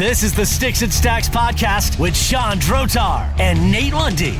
This is the Sticks and Stacks podcast with Sean Drotar and Nate Lundy.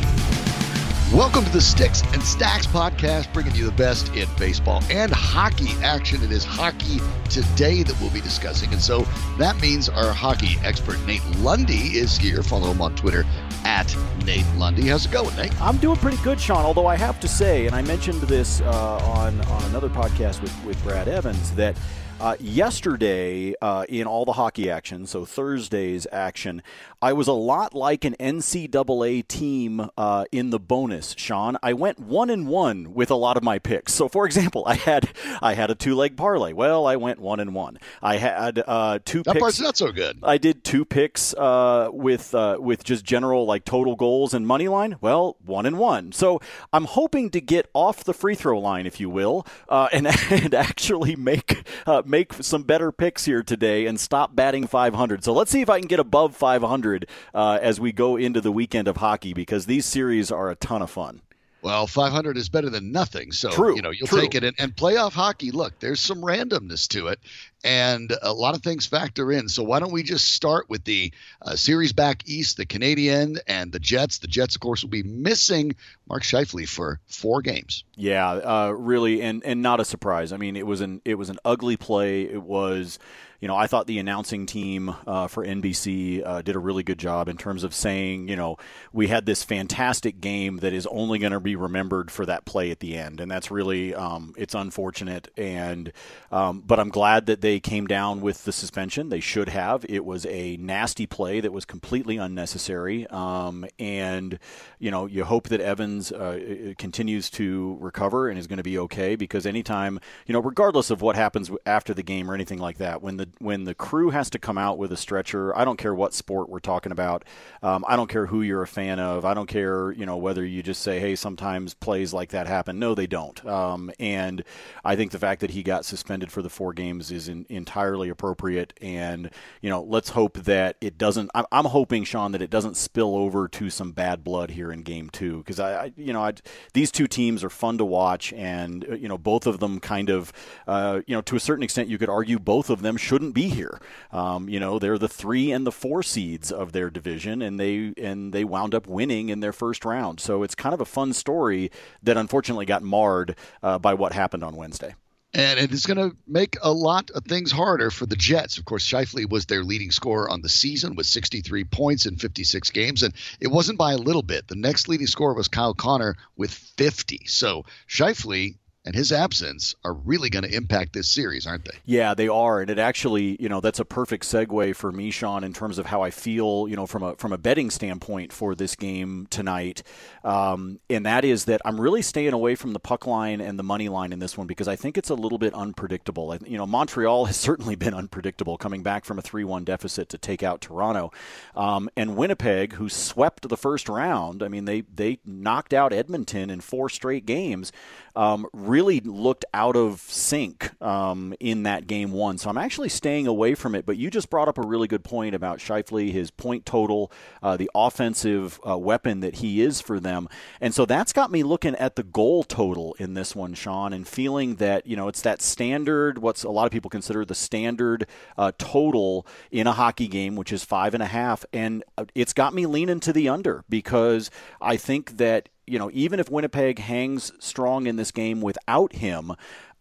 Welcome to the Sticks and Stacks podcast, bringing you the best in baseball and hockey action. It is hockey today that we'll be discussing. And so that means our hockey expert, Nate Lundy, is here. Follow him on Twitter at Nate Lundy. How's it going, Nate? I'm doing pretty good, Sean. Although I have to say, and I mentioned this uh, on, on another podcast with, with Brad Evans, that uh, yesterday, uh, in all the hockey action, so Thursday's action, I was a lot like an NCAA team uh, in the bonus. Sean, I went one and one with a lot of my picks. So, for example, I had I had a two leg parlay. Well, I went one and one. I had uh, two. That picks. part's not so good. I did two picks uh, with uh, with just general like total goals and money line. Well, one and one. So I'm hoping to get off the free throw line, if you will, uh, and and actually make uh, make some better picks here today and stop batting 500. So let's see if I can get above 500 uh, as we go into the weekend of hockey because these series are a ton of fun. Well, 500 is better than nothing. So, True, you know, you'll true. take it. And, and playoff hockey, look, there's some randomness to it, and a lot of things factor in. So, why don't we just start with the uh, series back east, the Canadian and the Jets? The Jets, of course, will be missing Mark Scheifele for four games. Yeah, uh, really, and and not a surprise. I mean, it was an it was an ugly play. It was, you know, I thought the announcing team uh, for NBC uh, did a really good job in terms of saying, you know, we had this fantastic game that is only going to be remembered for that play at the end, and that's really um, it's unfortunate. And um, but I'm glad that they came down with the suspension. They should have. It was a nasty play that was completely unnecessary. Um, and you know, you hope that Evans uh, continues to recover and is going to be okay because anytime, you know, regardless of what happens after the game or anything like that, when the when the crew has to come out with a stretcher, I don't care what sport we're talking about. Um, I don't care who you're a fan of. I don't care, you know, whether you just say, hey, sometimes plays like that happen. No, they don't. Um, and I think the fact that he got suspended for the four games is in, entirely appropriate. And you know, let's hope that it doesn't. I'm, I'm hoping, Sean, that it doesn't spill over to some bad blood here in Game Two because I, I, you know, I, these two teams are fun to watch, and uh, you know, both of them kind of, uh, you know, to a certain extent, you could argue both of them shouldn't be here. Um, you know, they're the three and the four seeds of their division, and they and they wound up winning in their first round. So it's kind of a fun story that unfortunately got marred uh, by what happened on Wednesday. And it is going to make a lot of things harder for the Jets. Of course, Scheifele was their leading scorer on the season with 63 points in 56 games, and it wasn't by a little bit. The next leading scorer was Kyle Connor with 50. So Scheifele and his absence are really going to impact this series, aren't they? Yeah, they are, and it actually, you know, that's a perfect segue for me, Sean, in terms of how I feel, you know, from a from a betting standpoint for this game tonight, um, and that is that I'm really staying away from the puck line and the money line in this one because I think it's a little bit unpredictable. You know, Montreal has certainly been unpredictable, coming back from a three-one deficit to take out Toronto, um, and Winnipeg, who swept the first round. I mean, they they knocked out Edmonton in four straight games. Um, really looked out of sync um, in that game one. So I'm actually staying away from it. But you just brought up a really good point about Scheifele, his point total, uh, the offensive uh, weapon that he is for them. And so that's got me looking at the goal total in this one, Sean, and feeling that, you know, it's that standard, what's a lot of people consider the standard uh, total in a hockey game, which is five and a half. And uh, it's got me leaning to the under because I think that you know, even if Winnipeg hangs strong in this game without him,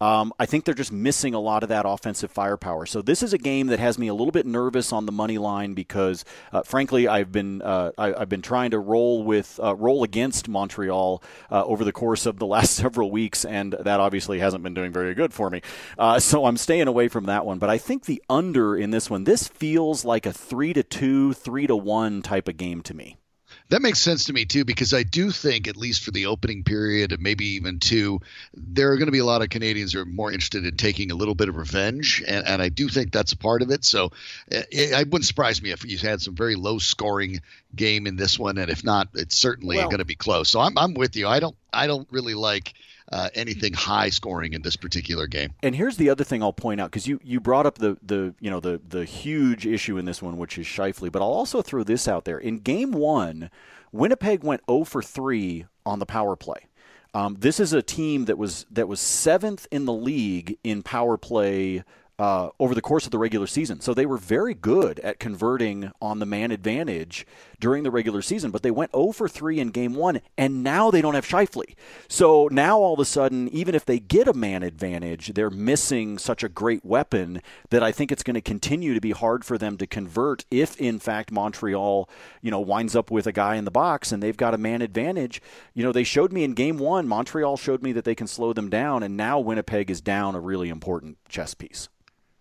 um, I think they're just missing a lot of that offensive firepower. So this is a game that has me a little bit nervous on the money line because, uh, frankly, I've been uh, I, have been trying to roll with uh, roll against Montreal uh, over the course of the last several weeks, and that obviously hasn't been doing very good for me. Uh, so I'm staying away from that one. But I think the under in this one, this feels like a three to two, three to one type of game to me. That makes sense to me too, because I do think, at least for the opening period and maybe even two, there are going to be a lot of Canadiens who are more interested in taking a little bit of revenge, and, and I do think that's a part of it. So it, it wouldn't surprise me if you had some very low scoring game in this one, and if not, it's certainly Well- going to be close. So I'm, I'm with you. I don't I don't really like uh, anything high scoring in this particular game. And here's the other thing I'll point out because you, you brought up the, the you know the the huge issue in this one, which is Scheifele. But I'll also throw this out there. In Game One, Winnipeg went 0 for 3 on the power play. Um, this is a team that was that was seventh in the league in power play uh, over the course of the regular season. So they were very good at converting on the man advantage during the regular season, but they went 0 for 3 in game one, and now they don't have Scheifele. So now all of a sudden, even if they get a man advantage, they're missing such a great weapon that I think it's going to continue to be hard for them to convert if, in fact, Montreal, you know, winds up with a guy in the box and they've got a man advantage. You know, they showed me in game one, Montreal showed me that they can slow them down, and now Winnipeg is down a really important chess piece.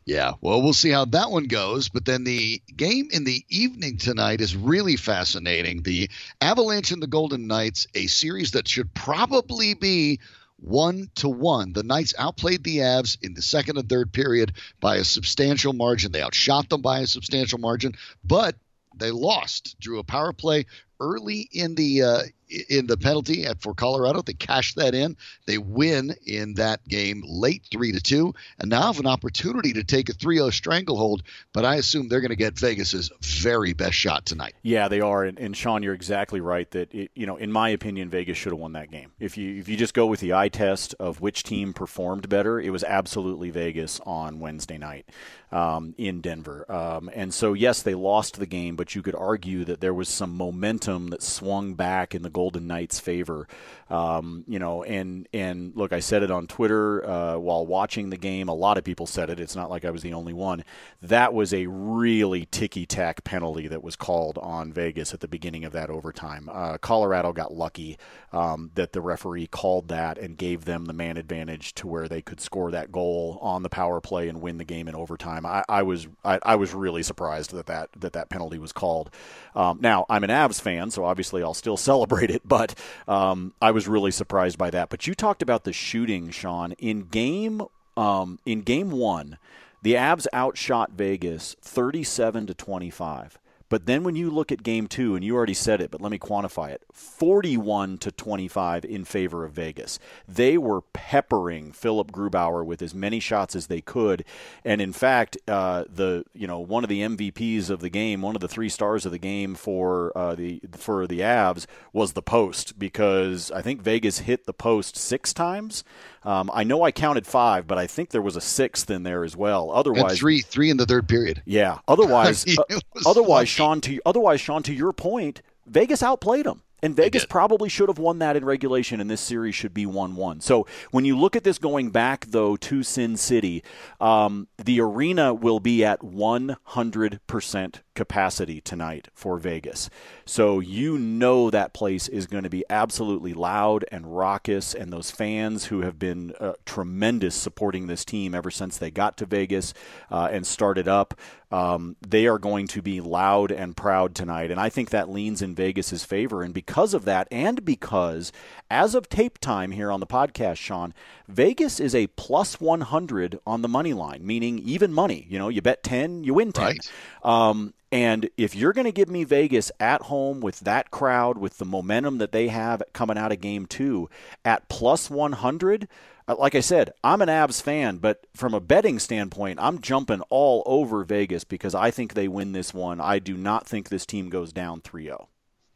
Yeah, well, we'll see how that one goes. But then the game in the evening tonight is really fascinating. The Avalanche and the Golden Knights, a series that should probably be one to one. The Knights outplayed the Avs in the second and third period by a substantial margin. They outshot them by a substantial margin, but they lost. Drew a power play early in the uh, in the penalty at for Colorado. They cash that in. They win in that game late three to two, and now have an opportunity to take a 3-0 stranglehold. But I assume they're going to get Vegas's very best shot tonight. Yeah, they are. And, and Sean, you're exactly right. That it, you know, in my opinion, Vegas should have won that game. If you if you just go with the eye test of which team performed better, it was absolutely Vegas on Wednesday night um, in Denver. Um, and so yes, they lost the game, but you could argue that there was some momentum that swung back in the Golden Knights' favor. Um, you know, and and look, I said it on Twitter uh, while watching the game. A lot of people said it. It's not like I was the only one. That was a really ticky tack penalty that was called on Vegas at the beginning of that overtime. Uh, Colorado got lucky um, that the referee called that and gave them the man advantage to where they could score that goal on the power play and win the game in overtime. I, I was I, I, was really surprised that that that, that penalty was called. Um, now I'm an Avs fan, so obviously I'll still celebrate it, but um, I was really surprised by that. But you talked about the shooting, Sean, in game um, in game one. The Avs outshot Vegas 37 to 25. But then when you look at game two, and you already said it, but let me quantify it 41 to 25 in favor of Vegas. They were peppering Philipp Grubauer with as many shots as they could. And in fact, uh, the you know one of the MVPs of the game, one of the three stars of the game for uh, the for the Avs was the post because I think Vegas hit the post six times. Um, I know I counted five, but I think there was a sixth in there as well. Otherwise, and three, three in the third period. Yeah. Otherwise, uh, otherwise, Sean, to otherwise, Sean, to your point, Vegas outplayed them. And Vegas probably should have won that in regulation, and this series should be 1 1. So when you look at this going back, though, to Sin City, um, the arena will be at 100% capacity tonight for Vegas. So you know that place is going to be absolutely loud and raucous, and those fans who have been uh, tremendous supporting this team ever since they got to Vegas uh, and started up, um, they are going to be loud and proud tonight. And I think that leans in Vegas's favor. And because of that, and because as of tape time here on the podcast, Sean, Vegas is a plus 100 on the money line, meaning even money. You know, you bet 10, you win 10. Right. Um, and if you're going to give me Vegas at home with that crowd, with the momentum that they have coming out of game two at plus 100, uh, like I said, I'm an Avs fan, but from a betting standpoint, I'm jumping all over Vegas because I think they win this one. I do not think this team goes down 3 0.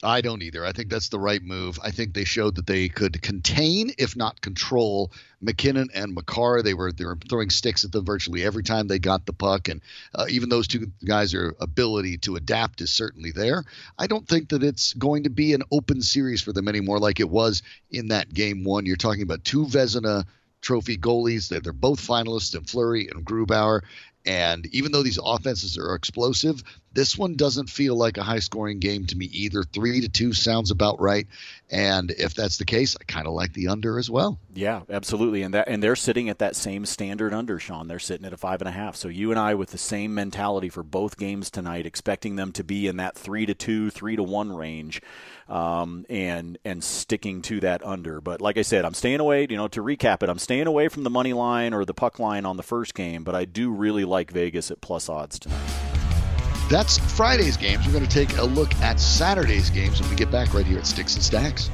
I don't either. I think that's the right move. I think they showed that they could contain, if not control, MacKinnon and Makar. They were they were throwing sticks at them virtually every time they got the puck, and uh, even those two guys' are ability to adapt is certainly there. I don't think that it's going to be an open series for them anymore, like it was in that game one. You're talking about two Vezina Trophy goalies. They're, they're both finalists in Fleury and Grubauer. And even though these offenses are explosive, this one doesn't feel like a high scoring game to me either. Three to two sounds about right. And if that's the case, I kind of like the under as well. Yeah, absolutely. And that and they're sitting at that same standard under, Sean. They're sitting at a five and a half. So you and I with the same mentality for both games tonight, expecting them to be in that three to two, three to one range. Um, and and sticking to that under. But like I said, I'm staying away. You know, to recap it, I'm staying away from the money line or the puck line on the first game. But I do really like Vegas at plus odds tonight. That's Friday's games. We're going to take a look at Saturday's games when we get back right here at Sticks and Stacks.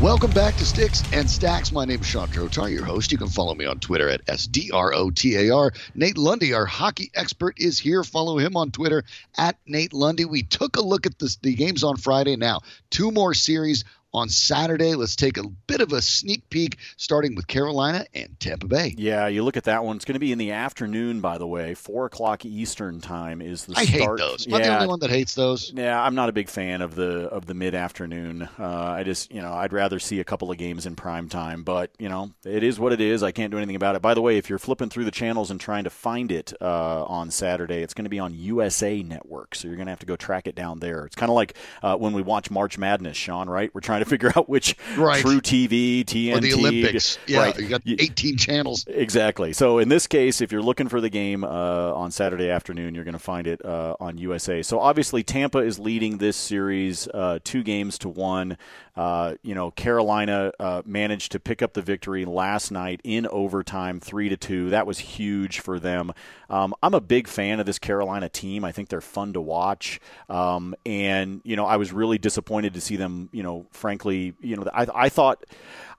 Welcome back to Sticks and Stacks. My name is Sean Drotar, your host. You can follow me on Twitter at SDROTAR. Nate Lundy, our hockey expert, is here. Follow him on Twitter at Nate Lundy. We took a look at the games on Friday. Now, two more series on Saturday. Let's take a bit of a sneak peek, starting with Carolina and Tampa Bay. Yeah, you look at that one. It's going to be in the afternoon, by the way. Four o'clock Eastern time is the I start. hate those. Am I the only one that hates those? Yeah, I'm not a big fan of the of the mid afternoon. Uh, I just, you know, I'd rather see a couple of games in prime time. But you know, it is what it is. I can't do anything about it. By the way, if you're flipping through the channels and trying to find it uh, on Saturday, it's going to be on USA Network. So you're going to have to go track it down there. It's kind of like uh, when we watch March Madness, Sean. Right? We're trying to figure out which right. truTV, TNT, or the Olympics. Yeah, right. you got 18 channels. Exactly. So in this case, if you're looking for the game uh, on Saturday afternoon, you're going to find it uh, on USA. So obviously, Tampa is leading this series uh, two games to one. Uh, you know, Carolina uh, managed to pick up the victory last night in overtime, three to two. That was huge for them. Um, I'm a big fan of this Carolina team. I think they're fun to watch, um, and you know, I was really disappointed to see them. You know, frankly, you know, I, I thought.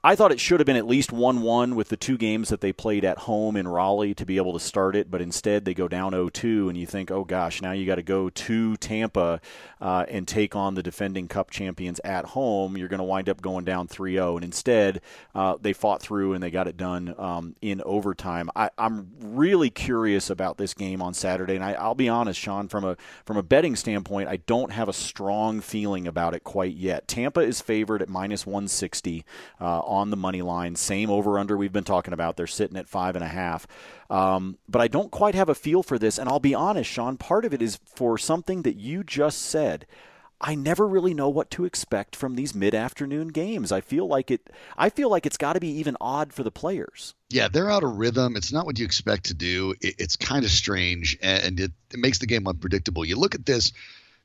I thought it should have been at least 1 1 with the two games that they played at home in Raleigh to be able to start it, but instead they go down 0 2, and you think, oh gosh, now you got to go to Tampa uh, and take on the defending Cup champions at home. You're going to wind up going down 3 0. And instead, uh, they fought through and they got it done um, in overtime. I, am really curious about this game on Saturday, and I, will be honest, Sean, from a, from a betting standpoint, I don't have a strong feeling about it quite yet. Tampa is favored at minus 160. Uh, on the money line. Same over under we've been talking about. They're sitting at five and a half. Um, but I don't quite have a feel for this. And I'll be honest, Sean, part of it is for something that you just said. I never really know what to expect from these mid-afternoon games. I feel like it I feel like it's got to be even odd for the players. Yeah, they're out of rhythm. It's not what you expect to do. It, it's kind of strange and it, it makes the game unpredictable. You look at this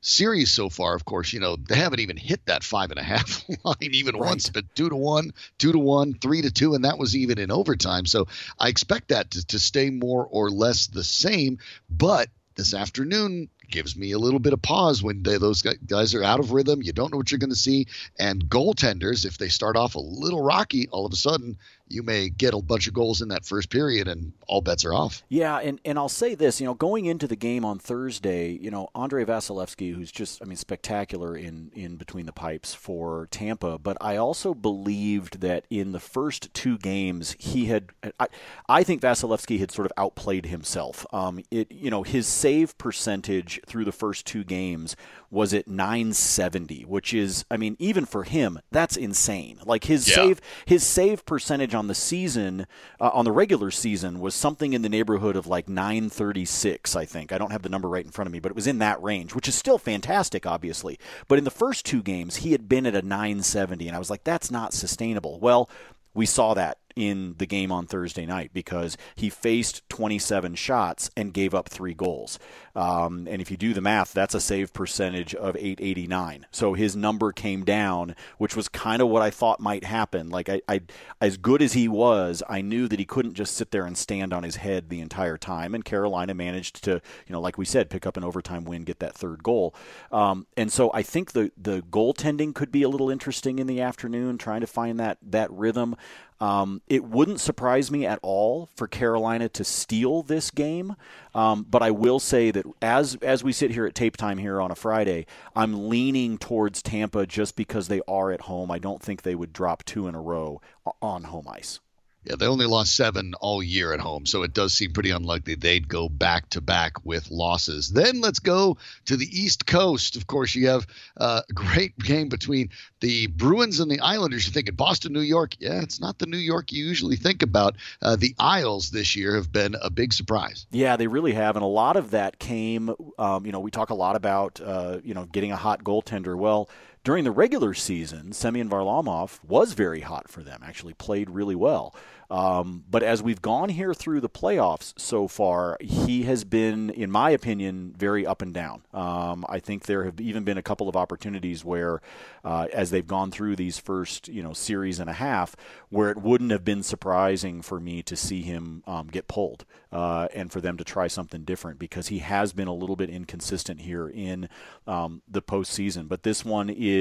series so far, of course, you know, they haven't even hit that five and a half line even right. once, but two to one, two to one, three to two, and that was even in overtime. So I expect that to, to stay more or less the same. But this afternoon gives me a little bit of pause when they, those guys are out of rhythm. You don't know what you're going to see. And goaltenders, if they start off a little rocky, all of a sudden you may get a bunch of goals in that first period and all bets are off. Yeah, and, and I'll say this, you know, going into the game on Thursday, you know, Andrei Vasilevskiy, who's just, I mean, spectacular in, in between the pipes for Tampa, but I also believed that in the first two games, he had, I, I think Vasilevskiy had sort of outplayed himself. Um, it, you know, his save percentage through the first two games was at 970, which is, I mean, even for him, that's insane. Like his yeah. save, his save percentage on the season, uh, on the regular season, was something in the neighborhood of like 936, I think. I don't have the number right in front of me, but it was in that range, which is still fantastic, obviously. But in the first two games, he had been at a 970, and I was like, that's not sustainable. Well, we saw that in the game on Thursday night because he faced 27 shots and gave up three goals. Um, and if you do the math, that's a save percentage of 889. So his number came down, which was kind of what I thought might happen. Like I, I, as good as he was, I knew that he couldn't just sit there and stand on his head the entire time. And Carolina managed to, you know, like we said, pick up an overtime win, get that third goal. Um, and so I think the the goaltending could be a little interesting in the afternoon, trying to find that that rhythm. Um, it wouldn't surprise me at all for Carolina to steal this game, um, but I will say that as as we sit here at tape time here on a Friday, I'm leaning towards Tampa just because they are at home. I don't think they would drop two in a row on home ice. Yeah, they only lost seven all year at home, so it does seem pretty unlikely they'd go back to back with losses. Then let's go to the East Coast. Of course, you have a great game between the Bruins and the Islanders. You're thinking Boston, New York. Yeah, it's not the New York you usually think about. Uh, the Isles this year have been a big surprise. Yeah, they really have, and a lot of that came. Um, you know, we talk a lot about uh, you know getting a hot goaltender. Well during the regular season, Semyon Varlamov was very hot for them, actually played really well. Um, but as we've gone here through the playoffs so far, he has been, in my opinion, very up and down. Um, I think there have even been a couple of opportunities where, uh, as they've gone through these first, you know, series and a half, where it wouldn't have been surprising for me to see him um, get pulled uh, and for them to try something different because he has been a little bit inconsistent here in um, the postseason. But this one is,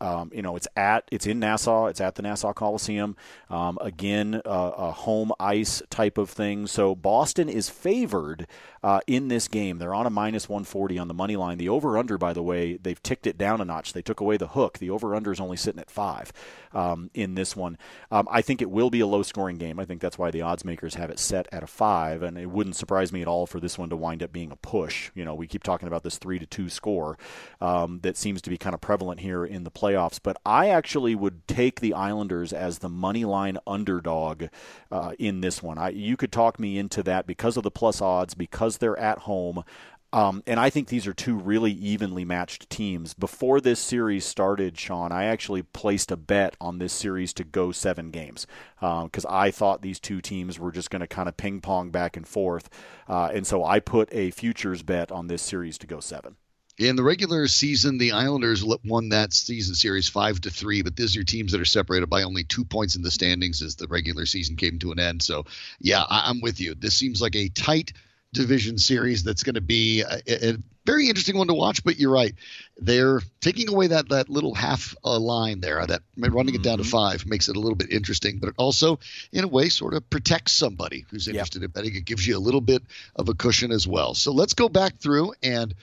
um, you know, it's at it's in Nassau, it's at the Nassau Coliseum. Um, again. Uh, a home ice type of thing. So Boston is favored uh, in this game. They're on a minus 140 on the money line. The over under, by the way, they've ticked it down a notch. They took away the hook. The over under is only sitting at five um, in this one. Um, I think it will be a low scoring game. I think that's why the odds makers have it set at a five, and it wouldn't surprise me at all for this one to wind up being a push. You know, we keep talking about this three to two score um, that seems to be kind of prevalent here in the playoffs. But I actually would take the Islanders as the money line underdog uh, in this one. I, you could talk me into that because of the plus odds, because they're at home. Um, and I think these are two really evenly matched teams. Before this series started, Sean, I actually placed a bet on this series to go seven games because um, I thought these two teams were just going to kind of ping pong back and forth. Uh, and so I put a futures bet on this series to go seven. In the regular season, the Islanders won that season series five to three, but these are teams that are separated by only two points in the standings as the regular season came to an end. So, yeah, I- I'm with you. This seems like a tight division series that's going to be a, a, very interesting one to watch. But you're right; they're taking away that that little half a line there, that running it down to mm-hmm. five makes it a little bit interesting. But it also, in a way, sort of protects somebody who's interested yep. in betting. It gives you a little bit of a cushion as well. So let's go back through and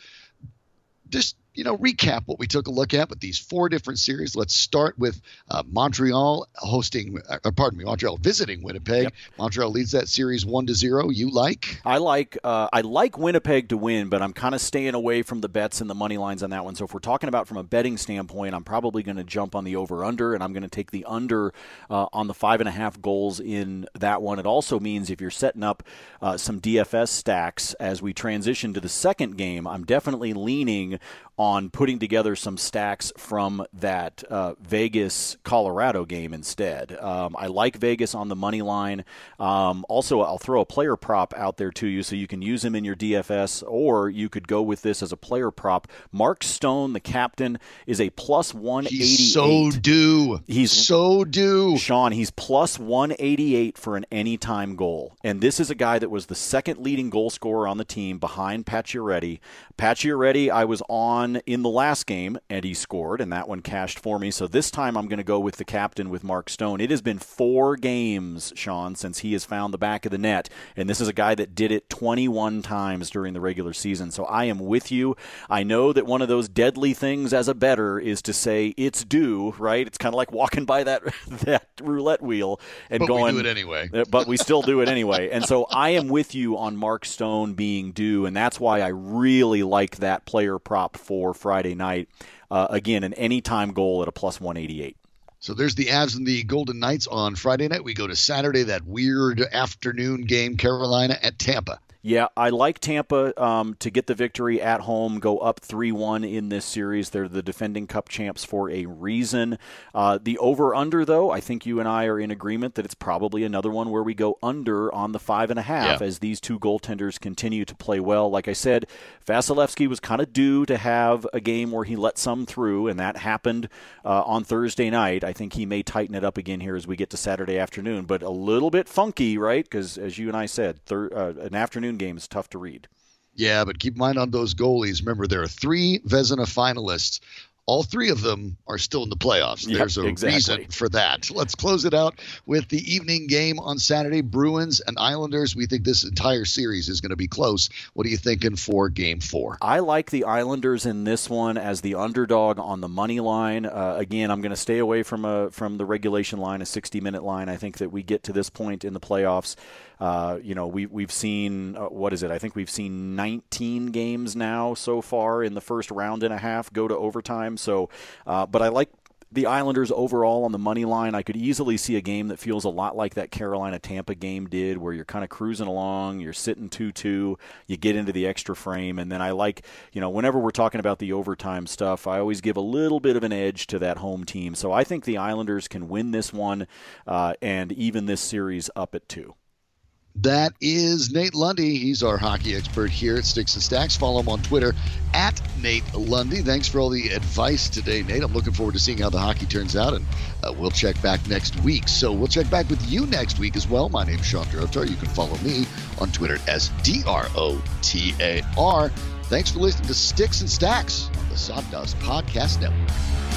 just you know, recap what we took a look at with these four different series. Let's start with uh, Montreal hosting, uh, pardon me, Montreal visiting Winnipeg. Yep. Montreal leads that series one to zero. You like? I like uh, I like Winnipeg to win, but I'm kind of staying away from the bets and the money lines on that one. So if we're talking about from a betting standpoint, I'm probably going to jump on the over under, and I'm going to take the under uh, on the five and a half goals in that one. It also means if you're setting up uh, some DFS stacks as we transition to the second game, I'm definitely leaning on putting together some stacks from that uh, Vegas Colorado game instead. Um, I like Vegas on the money line. Um, also, I'll throw a player prop out there to you so you can use him in your DFS, or you could go with this as a player prop. Mark Stone, the captain, is a plus 188. He's so due. He's so due. Sean, he's plus 188 for an anytime goal. And this is a guy that was the second leading goal scorer on the team behind Pacioretty. Pacioretty, I was on in the last game, and he scored, and that one cashed for me. So this time I'm going to go with the captain with Mark Stone. It has been four games, Sean, since he has found the back of the net, and this is a guy that did it 21 times during the regular season. So I am with you. I know that one of those deadly things as a better is to say it's due, right? It's kind of like walking by that that roulette wheel and but going. We do it anyway. Uh, but we still do it anyway. And so I am with you on Mark Stone being due, and that's why I really like that player prop for Friday night. Uh, again, an anytime goal at a plus 188. So there's the Avs and the Golden Knights on Friday night. We go to Saturday, that weird afternoon game, Carolina at Tampa. Yeah, I like Tampa um, to get the victory at home, go up 3 1 in this series. They're the defending cup champs for a reason. Uh, the over under, though, I think you and I are in agreement that it's probably another one where we go under on the five and a half yeah. as these two goaltenders continue to play well. Like I said, Vasilevskiy was kind of due to have a game where he let some through, and that happened uh, on Thursday night. I think he may tighten it up again here as we get to Saturday afternoon, but a little bit funky, right? Because as you and I said, thir- uh, an afternoon game is tough to read. Yeah, but keep in mind on those goalies. Remember, there are three Vezina finalists all three of them are still in the playoffs. Yep, There's a exactly. reason for that. Let's close it out with the evening game on Saturday Bruins and Islanders. We think this entire series is going to be close. What are you thinking for game four? I like the Islanders in this one as the underdog on the money line. Uh, again, I'm going to stay away from a from the regulation line, a 60 minute line. I think that we get to this point in the playoffs. Uh, you know, we, we've seen, uh, what is it? I think we've seen 19 games now so far in the first round and a half go to overtime. So, uh, but I like the Islanders overall on the money line, I could easily see a game that feels a lot like that Carolina Tampa game did, where you're kind of cruising along, you're sitting 2 2, you get into the extra frame. And then I like, you know, whenever we're talking about the overtime stuff, I always give a little bit of an edge to that home team. So I think the Islanders can win this one uh, and even this series up at two. That is Nate Lundy. He's our hockey expert here at Sticks and Stacks. Follow him on Twitter at Nate Lundy. Thanks for all the advice today, Nate. I'm looking forward to seeing how the hockey turns out, and uh, we'll check back next week. So we'll check back with you next week as well. My name's Sean Drotar. You can follow me on Twitter as D R O T A R. Thanks for listening to Sticks and Stacks on the Sawdust Podcast Network.